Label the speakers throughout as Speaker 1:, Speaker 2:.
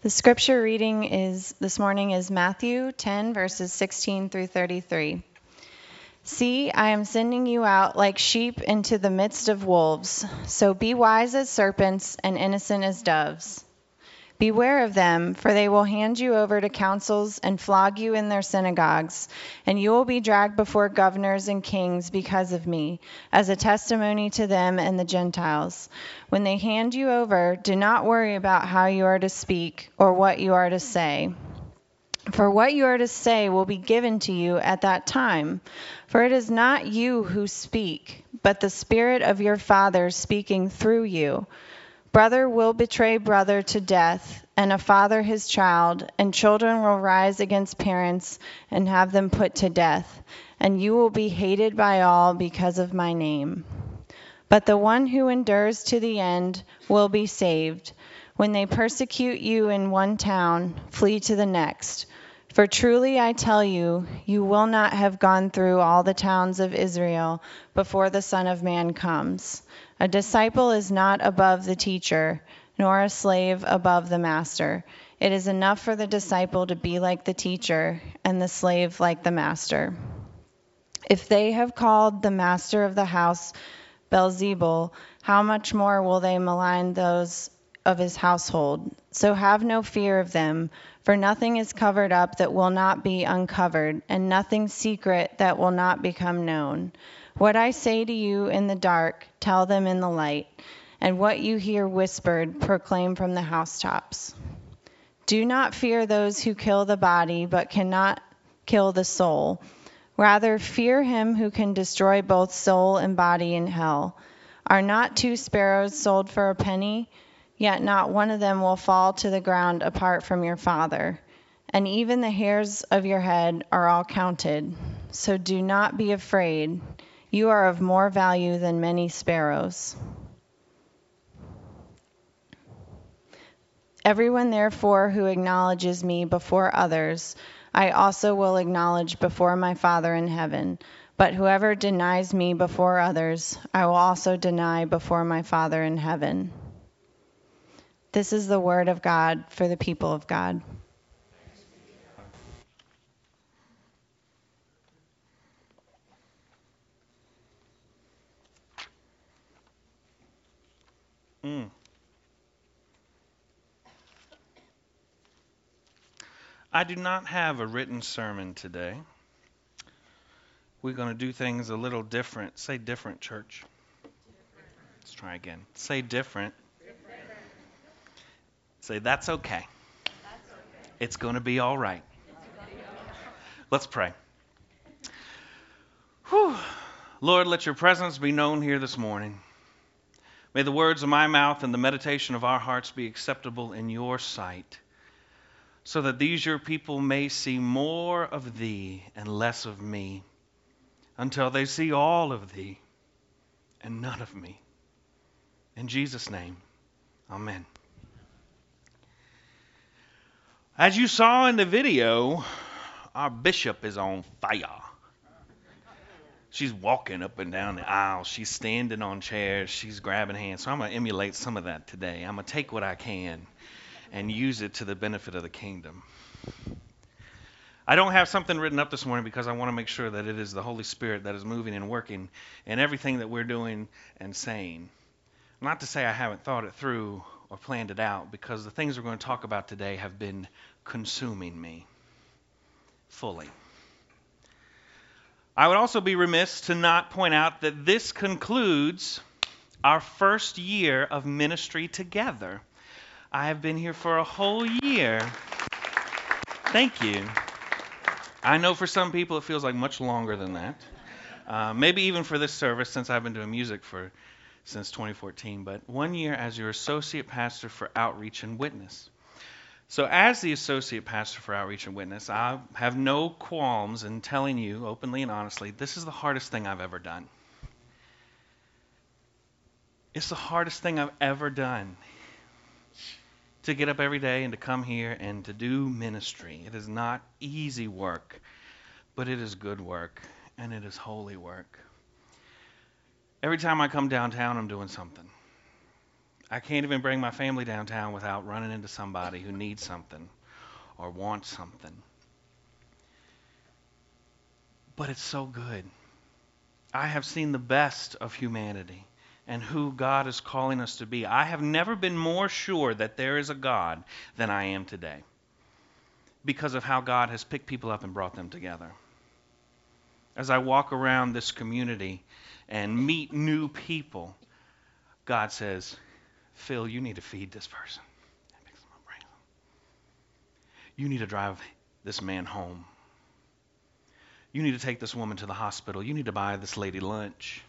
Speaker 1: The scripture reading is this morning is Matthew 10 verses 16 through 33. See, I am sending you out like sheep into the midst of wolves. So be wise as serpents and innocent as doves. Beware of them, for they will hand you over to councils and flog you in their synagogues, and you will be dragged before governors and kings because of me, as a testimony to them and the Gentiles. When they hand you over, do not worry about how you are to speak or what you are to say. For what you are to say will be given to you at that time. For it is not you who speak, but the Spirit of your Father speaking through you. Brother will betray brother to death, and a father his child, and children will rise against parents and have them put to death, and you will be hated by all because of my name. But the one who endures to the end will be saved. When they persecute you in one town, flee to the next. For truly I tell you, you will not have gone through all the towns of Israel before the Son of Man comes. A disciple is not above the teacher, nor a slave above the master. It is enough for the disciple to be like the teacher, and the slave like the master. If they have called the master of the house Beelzebul, how much more will they malign those of his household? So have no fear of them. For nothing is covered up that will not be uncovered, and nothing secret that will not become known. What I say to you in the dark, tell them in the light, and what you hear whispered, proclaim from the housetops. Do not fear those who kill the body, but cannot kill the soul. Rather, fear him who can destroy both soul and body in hell. Are not two sparrows sold for a penny? Yet not one of them will fall to the ground apart from your Father. And even the hairs of your head are all counted. So do not be afraid. You are of more value than many sparrows. Everyone, therefore, who acknowledges me before others, I also will acknowledge before my Father in heaven. But whoever denies me before others, I will also deny before my Father in heaven. This is the word of God for the people of God.
Speaker 2: Mm. I do not have a written sermon today. We're going to do things a little different. Say different, church. Let's try again. Say different. Say, that's okay. That's okay. It's going to be all right. Let's pray. Whew. Lord, let your presence be known here this morning. May the words of my mouth and the meditation of our hearts be acceptable in your sight, so that these your people may see more of thee and less of me, until they see all of thee and none of me. In Jesus' name, amen. As you saw in the video, our bishop is on fire. She's walking up and down the aisle. She's standing on chairs. She's grabbing hands. So I'm going to emulate some of that today. I'm going to take what I can and use it to the benefit of the kingdom. I don't have something written up this morning because I want to make sure that it is the Holy Spirit that is moving and working in everything that we're doing and saying. Not to say I haven't thought it through or planned it out because the things we're going to talk about today have been consuming me fully. I would also be remiss to not point out that this concludes our first year of ministry together. I have been here for a whole year. Thank you. I know for some people it feels like much longer than that. Uh, maybe even for this service, since I've been doing music for since 2014, but one year as your associate pastor for outreach and witness. So, as the associate pastor for outreach and witness, I have no qualms in telling you openly and honestly this is the hardest thing I've ever done. It's the hardest thing I've ever done to get up every day and to come here and to do ministry. It is not easy work, but it is good work and it is holy work. Every time I come downtown, I'm doing something. I can't even bring my family downtown without running into somebody who needs something or wants something. But it's so good. I have seen the best of humanity and who God is calling us to be. I have never been more sure that there is a God than I am today because of how God has picked people up and brought them together. As I walk around this community and meet new people, God says, Phil, you need to feed this person. You need to drive this man home. You need to take this woman to the hospital. You need to buy this lady lunch.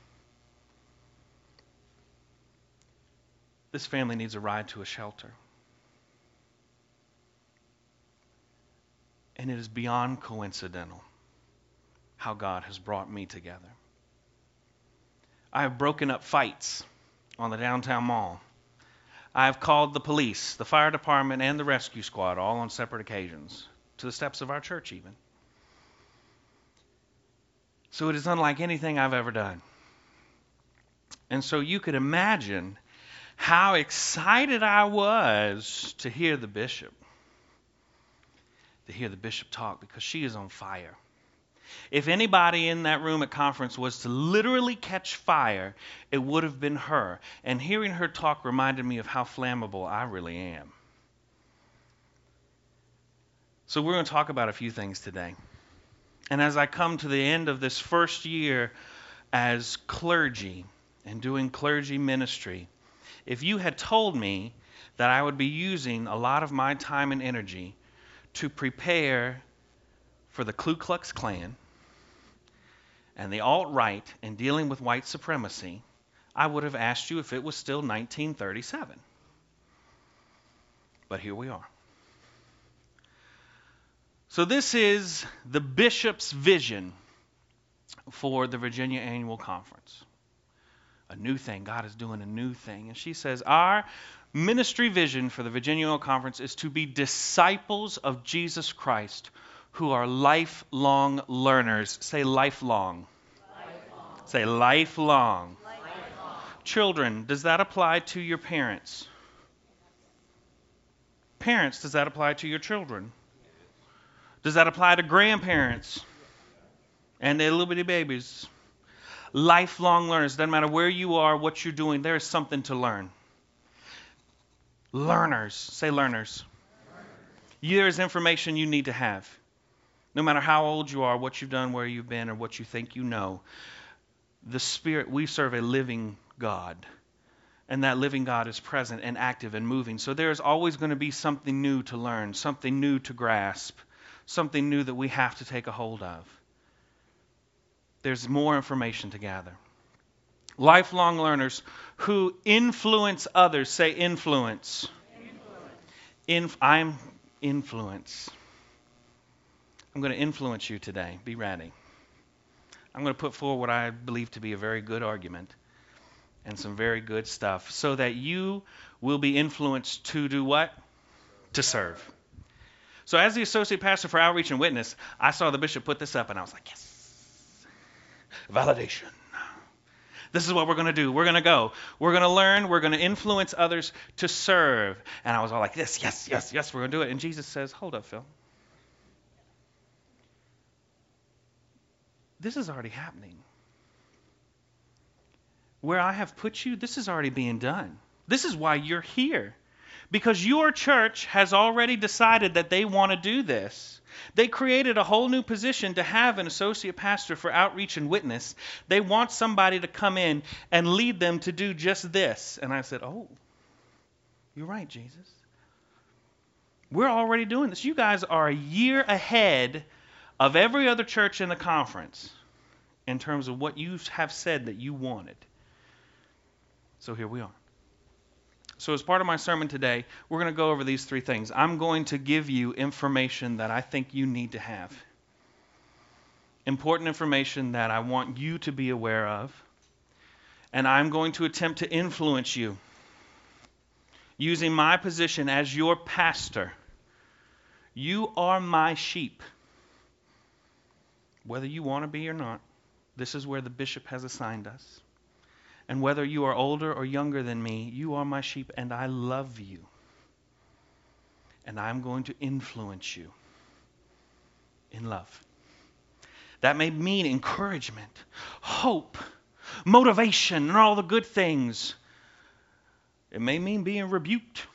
Speaker 2: This family needs a ride to a shelter. And it is beyond coincidental how God has brought me together. I have broken up fights on the downtown mall. I have called the police, the fire department, and the rescue squad all on separate occasions, to the steps of our church, even. So it is unlike anything I've ever done. And so you could imagine how excited I was to hear the bishop, to hear the bishop talk, because she is on fire. If anybody in that room at conference was to literally catch fire, it would have been her. And hearing her talk reminded me of how flammable I really am. So, we're going to talk about a few things today. And as I come to the end of this first year as clergy and doing clergy ministry, if you had told me that I would be using a lot of my time and energy to prepare for the Ku Klux Klan and the alt right in dealing with white supremacy, I would have asked you if it was still 1937. But here we are. So, this is the bishop's vision for the Virginia Annual Conference a new thing. God is doing a new thing. And she says, Our ministry vision for the Virginia Annual Conference is to be disciples of Jesus Christ who are lifelong learners. Say lifelong. lifelong. Say lifelong. lifelong. Children, does that apply to your parents? Parents, does that apply to your children? Does that apply to grandparents and their little bitty babies? lifelong learners. Doesn't matter where you are, what you're doing, there is something to learn. Learners. Say learners. There is information you need to have. No matter how old you are, what you've done, where you've been, or what you think you know. The Spirit, we serve a living God. And that living God is present and active and moving. So there is always going to be something new to learn, something new to grasp, something new that we have to take a hold of there's more information to gather. Lifelong learners who influence others. Say influence. influence. I'm influence. I'm going to influence you today. Be ready. I'm going to put forward what I believe to be a very good argument and some very good stuff so that you will be influenced to do what? To serve. So, as the associate pastor for Outreach and Witness, I saw the bishop put this up and I was like, yes validation. This is what we're going to do. We're going to go. We're going to learn. We're going to influence others to serve. And I was all like, yes, yes, yes, yes, we're going to do it. And Jesus says, hold up, Phil. This is already happening. Where I have put you, this is already being done. This is why you're here. Because your church has already decided that they want to do this. They created a whole new position to have an associate pastor for outreach and witness. They want somebody to come in and lead them to do just this. And I said, Oh, you're right, Jesus. We're already doing this. You guys are a year ahead of every other church in the conference in terms of what you have said that you wanted. So here we are. So, as part of my sermon today, we're going to go over these three things. I'm going to give you information that I think you need to have, important information that I want you to be aware of, and I'm going to attempt to influence you using my position as your pastor. You are my sheep. Whether you want to be or not, this is where the bishop has assigned us. And whether you are older or younger than me, you are my sheep, and I love you. And I'm going to influence you in love. That may mean encouragement, hope, motivation, and all the good things. It may mean being rebuked.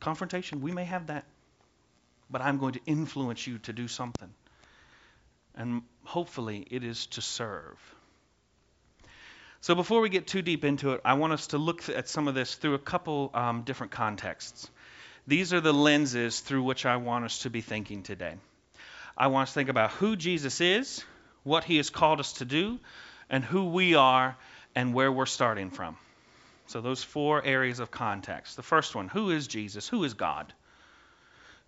Speaker 2: Confrontation, we may have that. But I'm going to influence you to do something. And hopefully, it is to serve. So, before we get too deep into it, I want us to look at some of this through a couple um, different contexts. These are the lenses through which I want us to be thinking today. I want us to think about who Jesus is, what he has called us to do, and who we are and where we're starting from. So, those four areas of context. The first one who is Jesus? Who is God?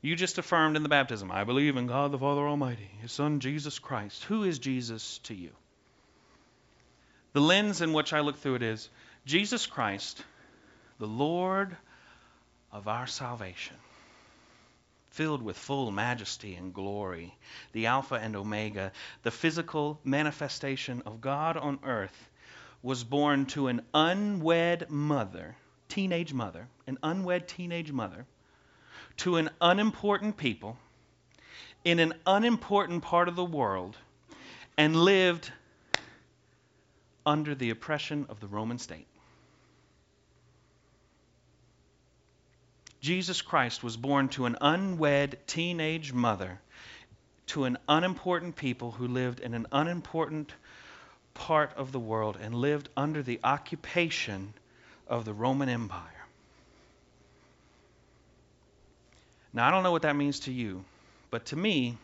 Speaker 2: You just affirmed in the baptism, I believe in God the Father Almighty, His Son Jesus Christ. Who is Jesus to you? The lens in which I look through it is Jesus Christ, the Lord of our salvation, filled with full majesty and glory, the Alpha and Omega, the physical manifestation of God on earth, was born to an unwed mother, teenage mother, an unwed teenage mother to an unimportant people in an unimportant part of the world and lived under the oppression of the Roman state. Jesus Christ was born to an unwed teenage mother, to an unimportant people who lived in an unimportant part of the world and lived under the occupation of the Roman Empire. Now, I don't know what that means to you, but to me,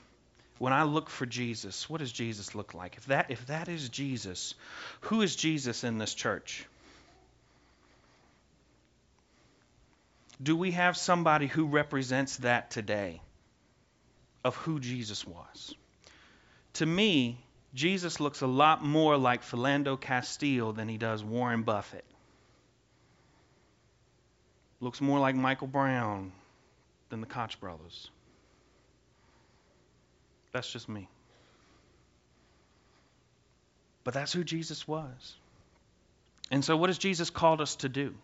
Speaker 2: when I look for Jesus, what does Jesus look like? If that, if that is Jesus, who is Jesus in this church? Do we have somebody who represents that today of who Jesus was? To me, Jesus looks a lot more like Philando Castile than he does Warren Buffett. Looks more like Michael Brown, than the Koch brothers. That's just me. But that's who Jesus was. And so, what has Jesus called us to do?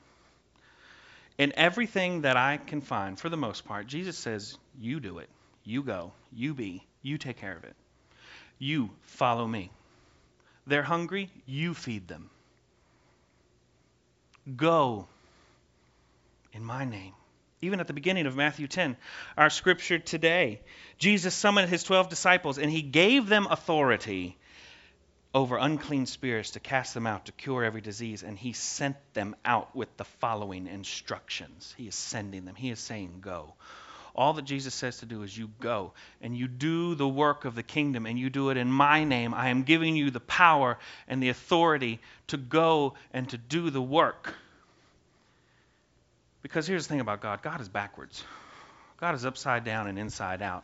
Speaker 2: In everything that I can find, for the most part, Jesus says, You do it. You go. You be. You take care of it. You follow me. They're hungry. You feed them. Go in my name even at the beginning of Matthew 10, our scripture today. Jesus summoned his 12 disciples and he gave them authority over unclean spirits to cast them out, to cure every disease, and he sent them out with the following instructions. He is sending them, he is saying, Go. All that Jesus says to do is you go and you do the work of the kingdom and you do it in my name. I am giving you the power and the authority to go and to do the work. Because here's the thing about God God is backwards, God is upside down and inside out.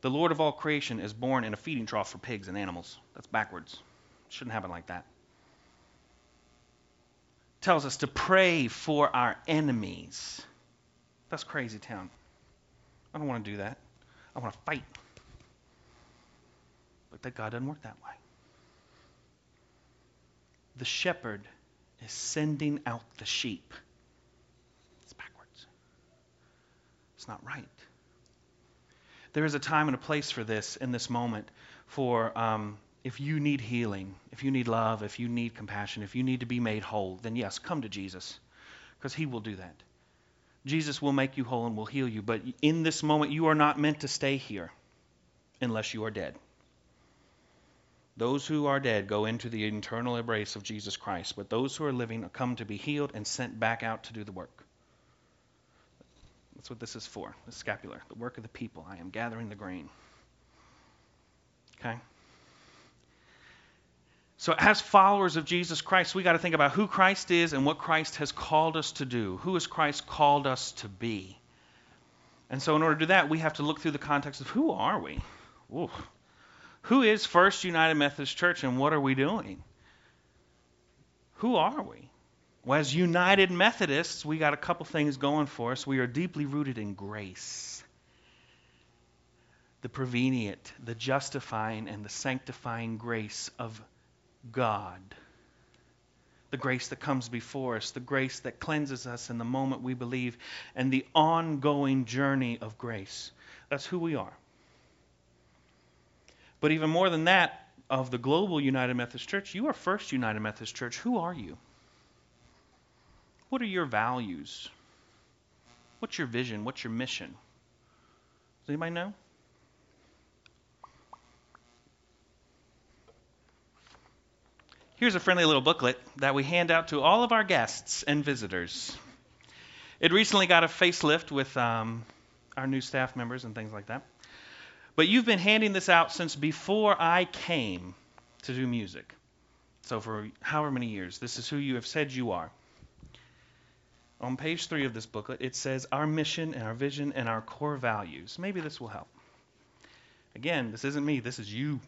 Speaker 2: The Lord of all creation is born in a feeding trough for pigs and animals. That's backwards. It shouldn't happen like that. Tells us to pray for our enemies. That's crazy town. I don't want to do that. I want to fight. But that God doesn't work that way. The shepherd is sending out the sheep. Not right. There is a time and a place for this in this moment for um, if you need healing, if you need love, if you need compassion, if you need to be made whole, then yes, come to Jesus because he will do that. Jesus will make you whole and will heal you. But in this moment, you are not meant to stay here unless you are dead. Those who are dead go into the eternal embrace of Jesus Christ, but those who are living come to be healed and sent back out to do the work. That's what this is for, the scapular, the work of the people. I am gathering the grain. Okay? So, as followers of Jesus Christ, we got to think about who Christ is and what Christ has called us to do. Who has Christ called us to be? And so, in order to do that, we have to look through the context of who are we? Ooh. Who is First United Methodist Church and what are we doing? Who are we? Well, as United Methodists, we got a couple things going for us. We are deeply rooted in grace the prevenient, the justifying, and the sanctifying grace of God. The grace that comes before us, the grace that cleanses us in the moment we believe, and the ongoing journey of grace. That's who we are. But even more than that, of the global United Methodist Church, you are First United Methodist Church. Who are you? What are your values? What's your vision? What's your mission? Does anybody know? Here's a friendly little booklet that we hand out to all of our guests and visitors. It recently got a facelift with um, our new staff members and things like that. But you've been handing this out since before I came to do music. So, for however many years, this is who you have said you are. On page three of this booklet, it says our mission and our vision and our core values. Maybe this will help. Again, this isn't me, this is you.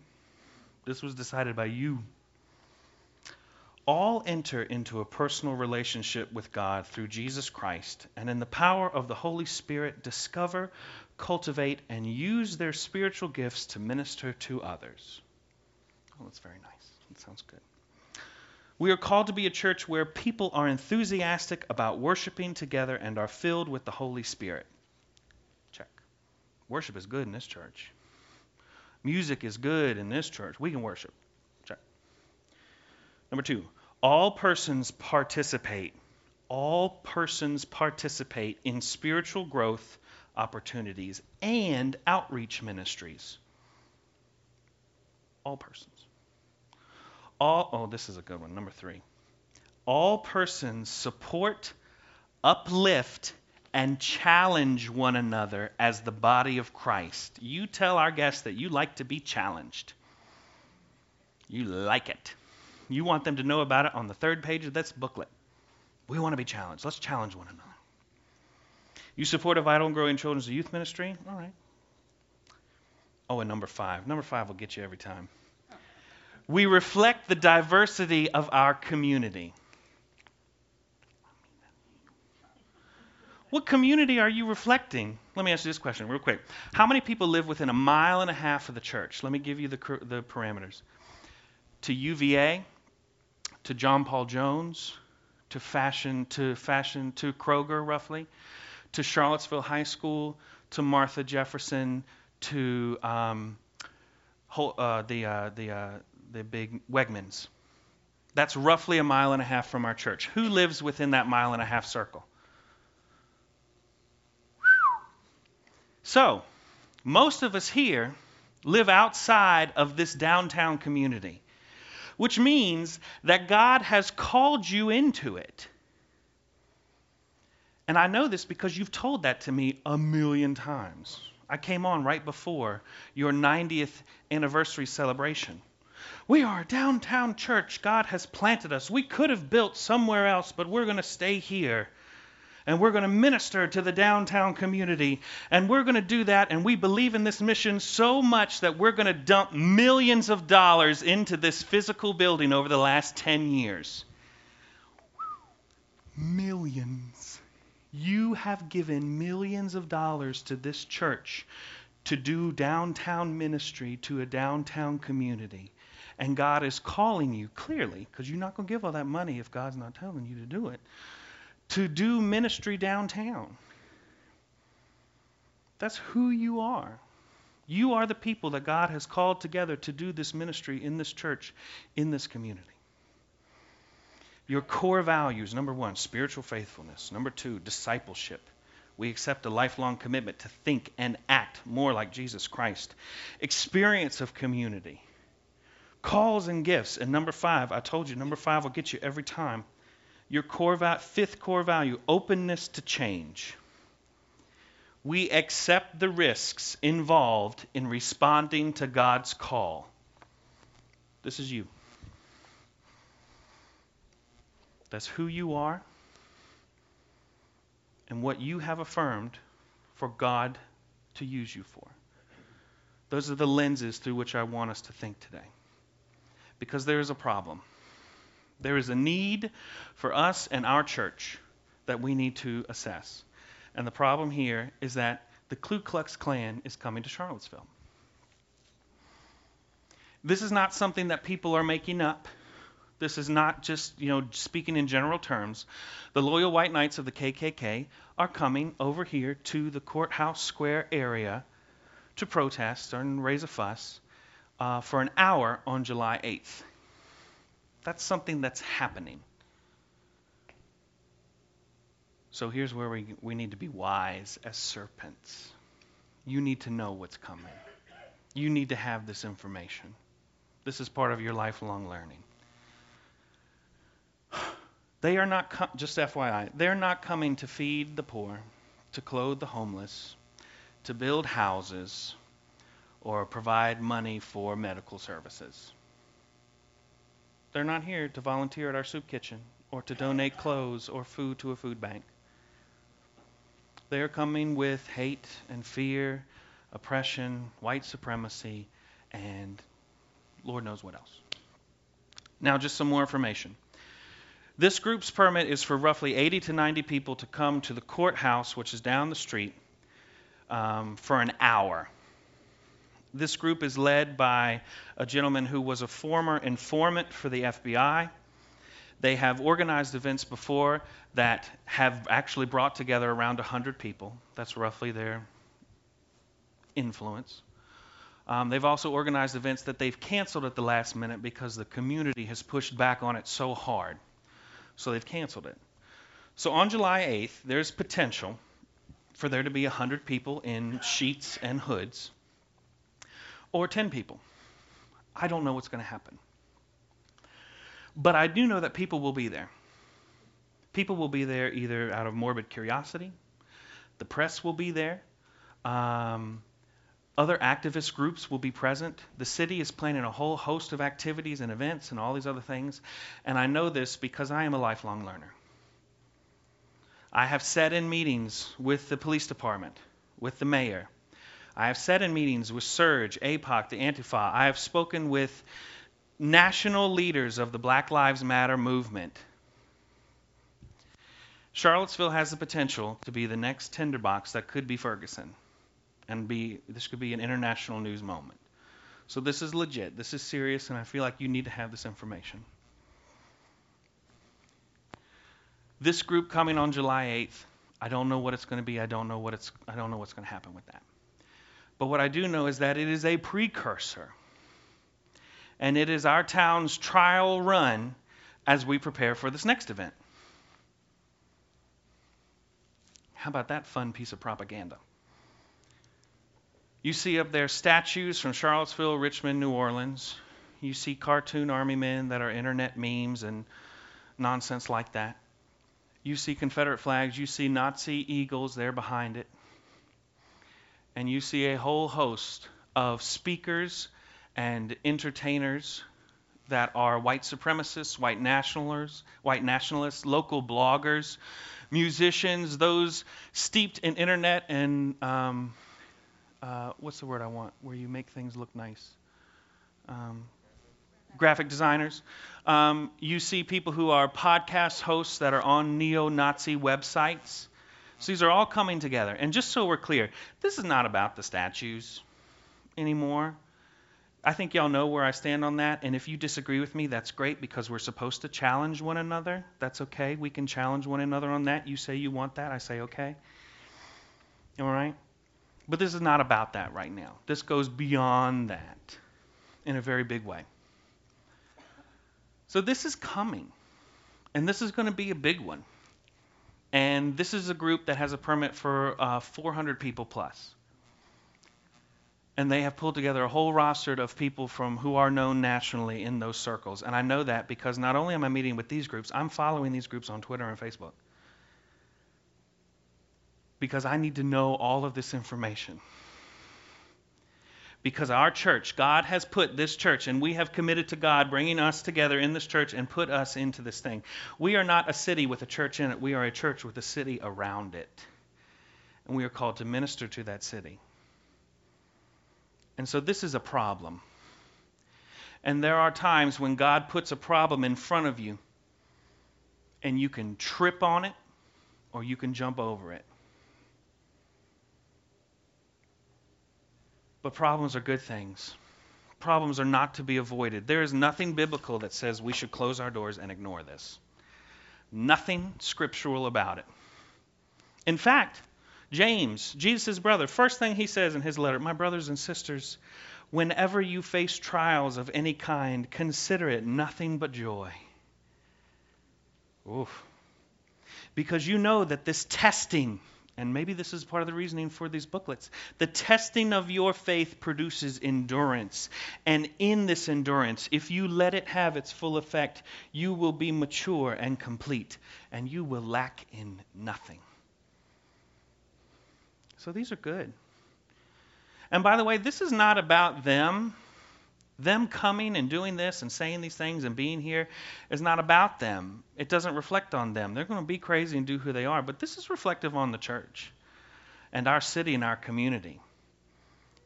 Speaker 2: This was decided by you. All enter into a personal relationship with God through Jesus Christ, and in the power of the Holy Spirit, discover, cultivate, and use their spiritual gifts to minister to others. Oh, that's very nice. That sounds good. We are called to be a church where people are enthusiastic about worshiping together and are filled with the Holy Spirit. Check. Worship is good in this church. Music is good in this church. We can worship. Check. Number two, all persons participate. All persons participate in spiritual growth opportunities and outreach ministries. All persons. All, oh, this is a good one. Number three. All persons support, uplift, and challenge one another as the body of Christ. You tell our guests that you like to be challenged. You like it. You want them to know about it on the third page of this booklet. We want to be challenged. Let's challenge one another. You support a vital and growing children's youth ministry? All right. Oh, and number five. Number five will get you every time. We reflect the diversity of our community. What community are you reflecting? Let me ask you this question real quick. How many people live within a mile and a half of the church? Let me give you the, the parameters. To UVA, to John Paul Jones, to Fashion, to Fashion, to Kroger, roughly, to Charlottesville High School, to Martha Jefferson, to um, uh, the uh, the uh, the big Wegmans. That's roughly a mile and a half from our church. Who lives within that mile and a half circle? So, most of us here live outside of this downtown community, which means that God has called you into it. And I know this because you've told that to me a million times. I came on right before your 90th anniversary celebration. We are a downtown church. God has planted us. We could have built somewhere else, but we're going to stay here. And we're going to minister to the downtown community. And we're going to do that. And we believe in this mission so much that we're going to dump millions of dollars into this physical building over the last 10 years. Millions. You have given millions of dollars to this church to do downtown ministry to a downtown community. And God is calling you clearly, because you're not going to give all that money if God's not telling you to do it, to do ministry downtown. That's who you are. You are the people that God has called together to do this ministry in this church, in this community. Your core values number one, spiritual faithfulness. Number two, discipleship. We accept a lifelong commitment to think and act more like Jesus Christ. Experience of community calls and gifts. And number five, I told you, number five will get you every time. Your core va- fifth core value, openness to change. We accept the risks involved in responding to God's call. This is you. That's who you are and what you have affirmed for God to use you for. Those are the lenses through which I want us to think today because there is a problem. There is a need for us and our church that we need to assess. And the problem here is that the Ku Klux Klan is coming to Charlottesville. This is not something that people are making up. This is not just, you know, speaking in general terms. The Loyal White Knights of the KKK are coming over here to the courthouse square area to protest and raise a fuss uh, for an hour on July 8th. That's something that's happening. So here's where we, we need to be wise as serpents. You need to know what's coming. You need to have this information. This is part of your lifelong learning. They are not, com- just FYI, they're not coming to feed the poor, to clothe the homeless, to build houses, or provide money for medical services. They're not here to volunteer at our soup kitchen or to donate clothes or food to a food bank. They are coming with hate and fear, oppression, white supremacy, and Lord knows what else. Now, just some more information. This group's permit is for roughly 80 to 90 people to come to the courthouse, which is down the street, um, for an hour. This group is led by a gentleman who was a former informant for the FBI. They have organized events before that have actually brought together around 100 people. That's roughly their influence. Um, they've also organized events that they've canceled at the last minute because the community has pushed back on it so hard. So they've canceled it. So on July 8th, there's potential for there to be 100 people in sheets and hoods, or 10 people. I don't know what's going to happen. But I do know that people will be there. People will be there either out of morbid curiosity, the press will be there, um, other activist groups will be present. The city is planning a whole host of activities and events and all these other things. And I know this because I am a lifelong learner. I have sat in meetings with the police department, with the mayor. I have sat in meetings with SURJ, AIPAC, the Antifa. I have spoken with national leaders of the Black Lives Matter movement. Charlottesville has the potential to be the next tinderbox that could be Ferguson and be this could be an international news moment. So this is legit. This is serious, and I feel like you need to have this information. This group coming on July 8th, I don't know what it's going to be. I don't know what it's I don't know what's going to happen with that. But what I do know is that it is a precursor. And it is our town's trial run as we prepare for this next event. How about that fun piece of propaganda? You see up there statues from Charlottesville, Richmond, New Orleans. You see cartoon army men that are internet memes and nonsense like that. You see Confederate flags. You see Nazi eagles there behind it. And you see a whole host of speakers and entertainers that are white supremacists, white nationalists, white nationalists, local bloggers, musicians, those steeped in internet and um, uh, what's the word I want? Where you make things look nice. Um, graphic designers. Um, you see people who are podcast hosts that are on neo Nazi websites. So these are all coming together. And just so we're clear, this is not about the statues anymore. I think y'all know where I stand on that. And if you disagree with me, that's great because we're supposed to challenge one another. That's okay. We can challenge one another on that. You say you want that, I say okay. All right? But this is not about that right now. This goes beyond that in a very big way. So this is coming. And this is going to be a big one. And this is a group that has a permit for uh, 400 people plus. And they have pulled together a whole roster of people from who are known nationally in those circles. And I know that because not only am I meeting with these groups, I'm following these groups on Twitter and Facebook because I need to know all of this information. Because our church, God has put this church, and we have committed to God bringing us together in this church and put us into this thing. We are not a city with a church in it, we are a church with a city around it. And we are called to minister to that city. And so this is a problem. And there are times when God puts a problem in front of you, and you can trip on it or you can jump over it. But problems are good things. problems are not to be avoided. There is nothing biblical that says we should close our doors and ignore this. Nothing scriptural about it. In fact, James, Jesus' brother, first thing he says in his letter, My brothers and sisters, whenever you face trials of any kind, consider it nothing but joy. Oof. Because you know that this testing, and maybe this is part of the reasoning for these booklets. The testing of your faith produces endurance. And in this endurance, if you let it have its full effect, you will be mature and complete, and you will lack in nothing. So these are good. And by the way, this is not about them. Them coming and doing this and saying these things and being here is not about them. It doesn't reflect on them. They're going to be crazy and do who they are, but this is reflective on the church and our city and our community.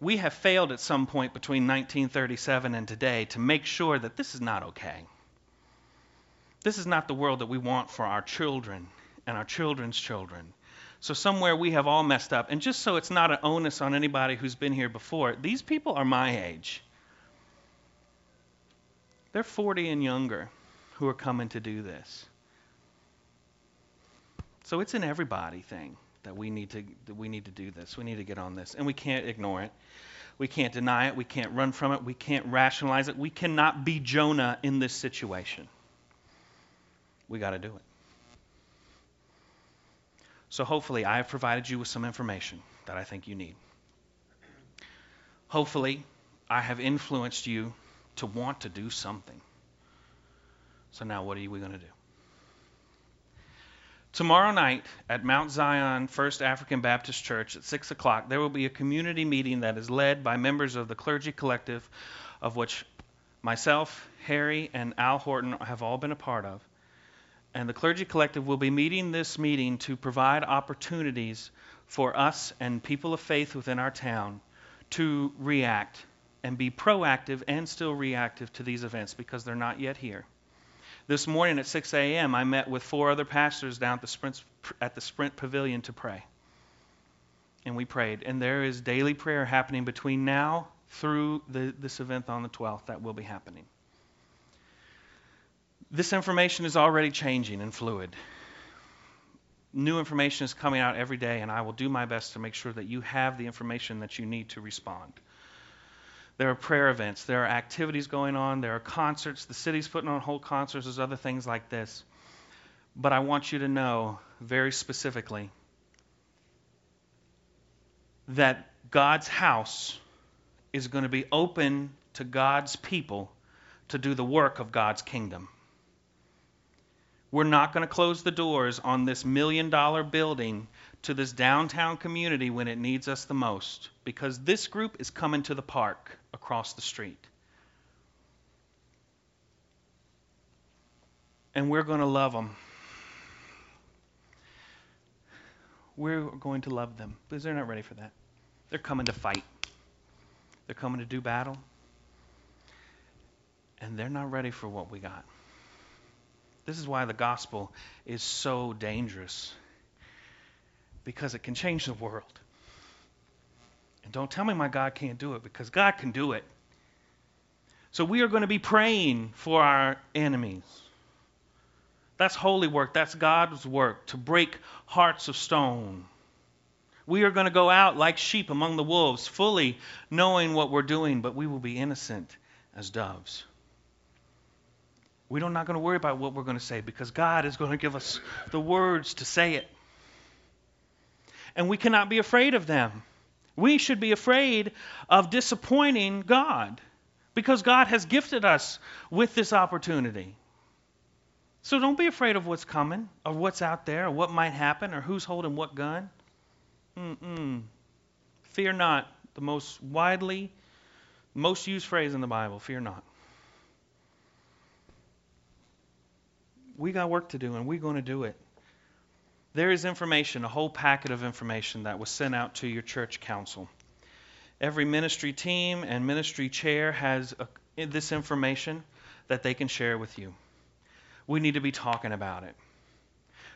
Speaker 2: We have failed at some point between 1937 and today to make sure that this is not okay. This is not the world that we want for our children and our children's children. So, somewhere we have all messed up. And just so it's not an onus on anybody who's been here before, these people are my age. They're 40 and younger who are coming to do this. So it's an everybody thing that we need to that we need to do this. We need to get on this, and we can't ignore it. We can't deny it. We can't run from it. We can't rationalize it. We cannot be Jonah in this situation. We got to do it. So hopefully, I have provided you with some information that I think you need. Hopefully, I have influenced you to want to do something. So now what are we going to do? Tomorrow night at Mount Zion First African Baptist Church at 6 o'clock, there will be a community meeting that is led by members of the clergy collective, of which myself, Harry, and Al Horton have all been a part of. And the clergy collective will be meeting this meeting to provide opportunities for us and people of faith within our town to react and be proactive and still reactive to these events because they're not yet here. This morning at 6 a.m., I met with four other pastors down at the, Sprint, at the Sprint Pavilion to pray. And we prayed. And there is daily prayer happening between now through the, this event on the 12th that will be happening. This information is already changing and fluid. New information is coming out every day, and I will do my best to make sure that you have the information that you need to respond. There are prayer events. There are activities going on. There are concerts. The city's putting on whole concerts. There's other things like this. But I want you to know very specifically that God's house is going to be open to God's people to do the work of God's kingdom. We're not going to close the doors on this million dollar building to this downtown community when it needs us the most because this group is coming to the park across the street. And we're going to love them. We're going to love them because they're not ready for that. They're coming to fight, they're coming to do battle. And they're not ready for what we got. This is why the gospel is so dangerous because it can change the world. And don't tell me my God can't do it because God can do it. So we are going to be praying for our enemies. That's holy work. That's God's work to break hearts of stone. We are going to go out like sheep among the wolves, fully knowing what we're doing, but we will be innocent as doves. We're not going to worry about what we're going to say because God is going to give us the words to say it. And we cannot be afraid of them. We should be afraid of disappointing God because God has gifted us with this opportunity. So don't be afraid of what's coming, or what's out there, or what might happen, or who's holding what gun. Mm-mm. Fear not. The most widely, most used phrase in the Bible fear not. We got work to do, and we're going to do it. There is information, a whole packet of information that was sent out to your church council. Every ministry team and ministry chair has a, this information that they can share with you. We need to be talking about it.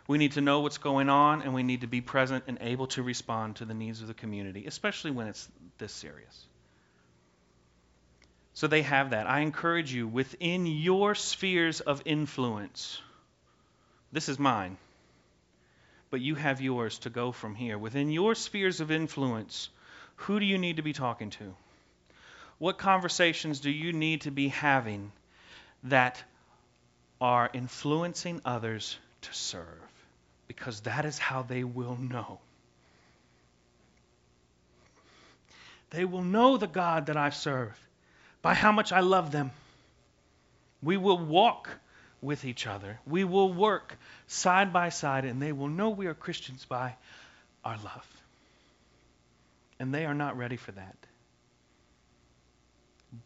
Speaker 2: We need to know what's going on, and we need to be present and able to respond to the needs of the community, especially when it's this serious. So they have that. I encourage you within your spheres of influence. This is mine. But you have yours to go from here. Within your spheres of influence, who do you need to be talking to? What conversations do you need to be having that are influencing others to serve? Because that is how they will know. They will know the God that I serve by how much I love them. We will walk with each other. We will work side by side, and they will know we are Christians by our love. And they are not ready for that.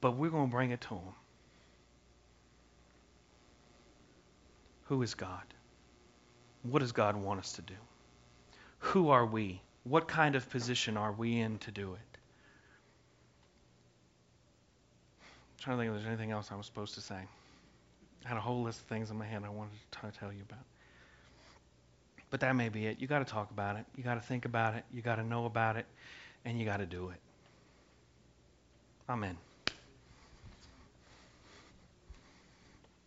Speaker 2: But we're going to bring it to them. Who is God? What does God want us to do? Who are we? What kind of position are we in to do it? I'm trying to think if there's anything else I was supposed to say. I had a whole list of things in my head I wanted to tell you about. But that may be it. You got to talk about it. You got to think about it. You got to know about it. And you got to do it. Amen.